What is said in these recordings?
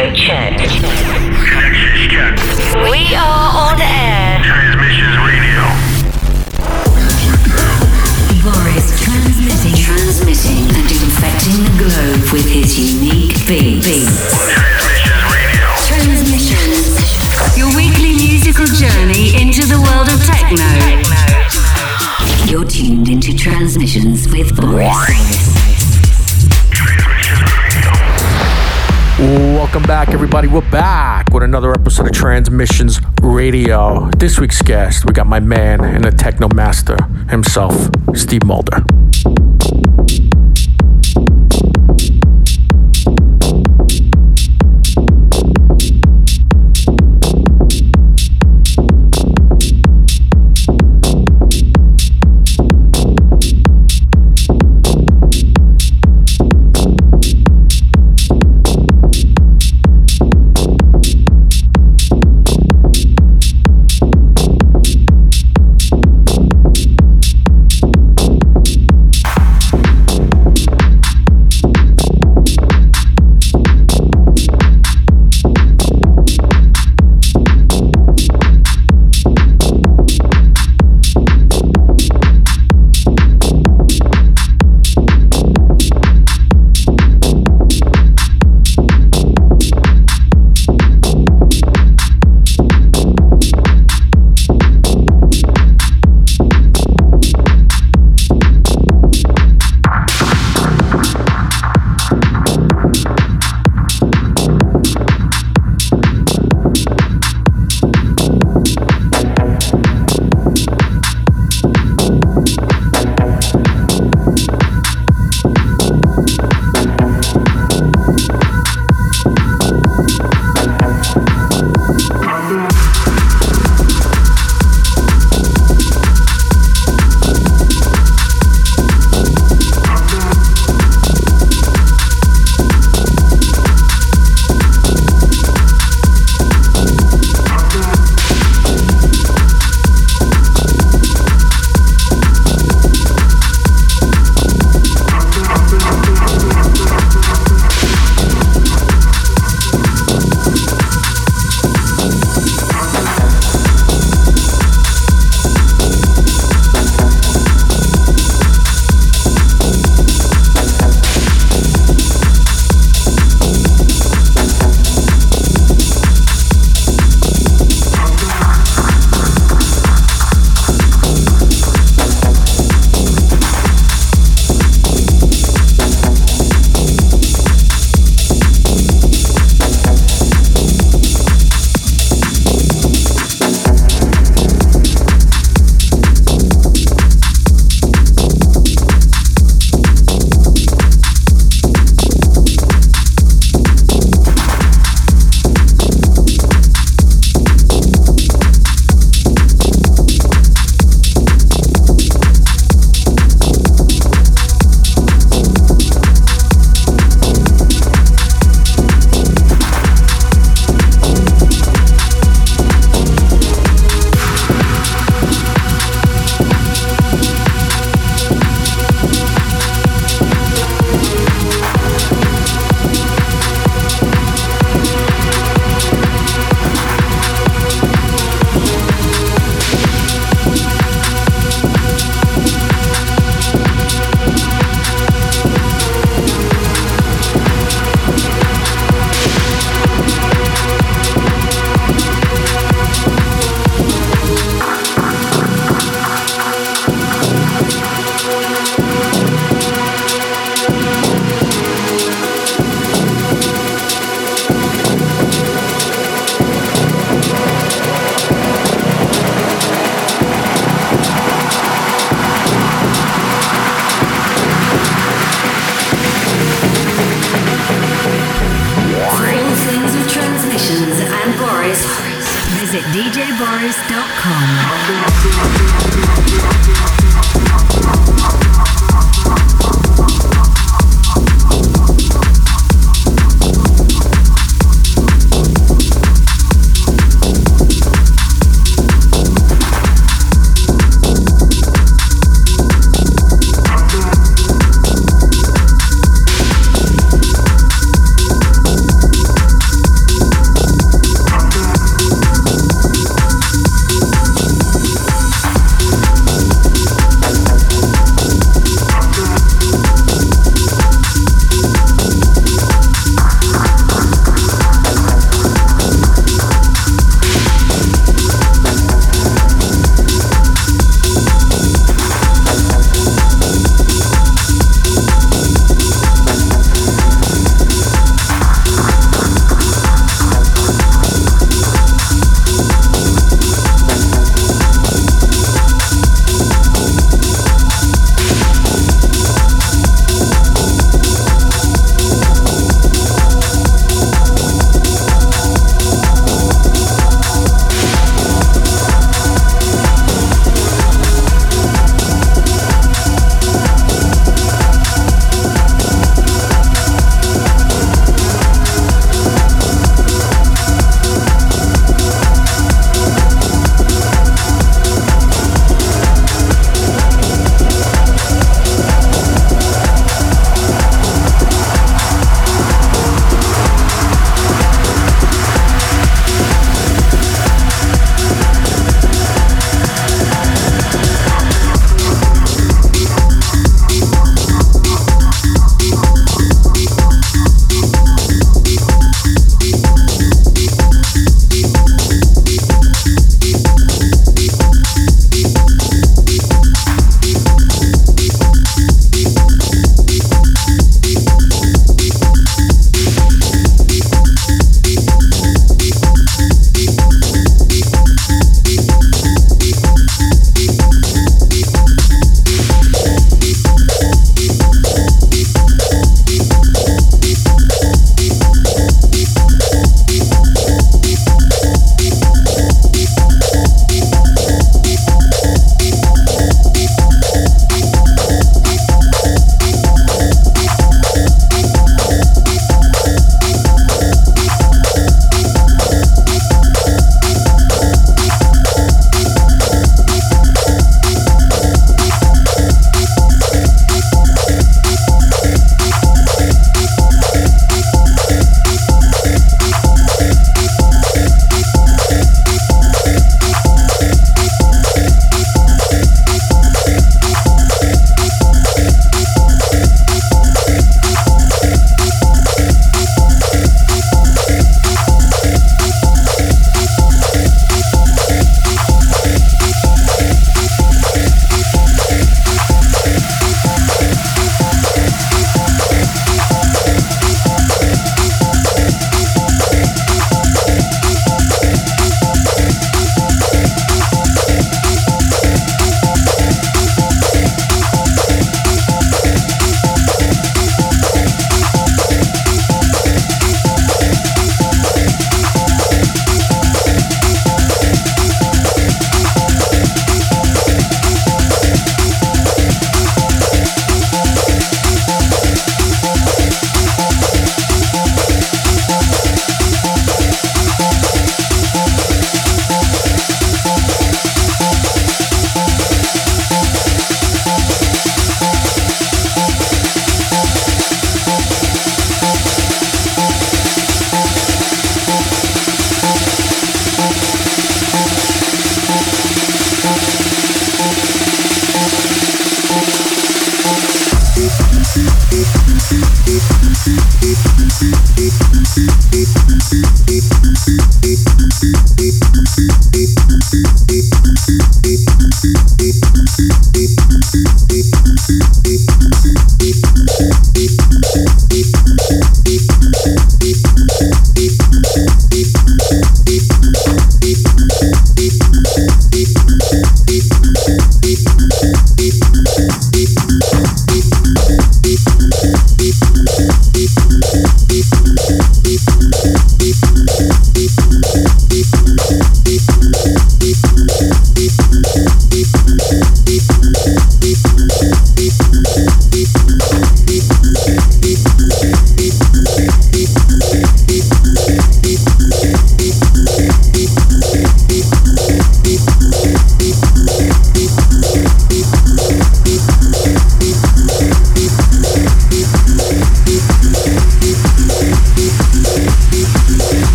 Audio check. Connections check. We are on air. Transmissions radio. Boris transmitting, transmitting and infecting the globe with his unique beats. Transmissions radio. Transmissions. Your weekly musical journey into the world of techno. You're tuned into Transmissions with Boris. Welcome back, everybody. We're back with another episode of Transmissions Radio. This week's guest, we got my man and the techno master himself, Steve Mulder.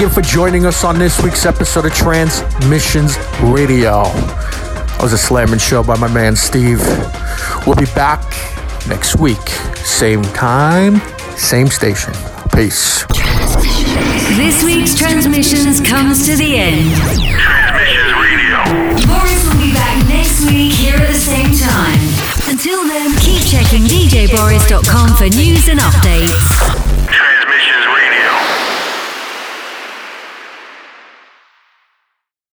Again for joining us on this week's episode of Transmissions Radio. That was a slamming show by my man Steve. We'll be back next week, same time, same station. Peace. This week's transmissions comes to the end. Transmissions Radio. Boris will be back next week here at the same time. Until then, keep checking DJBoris.com for news and updates.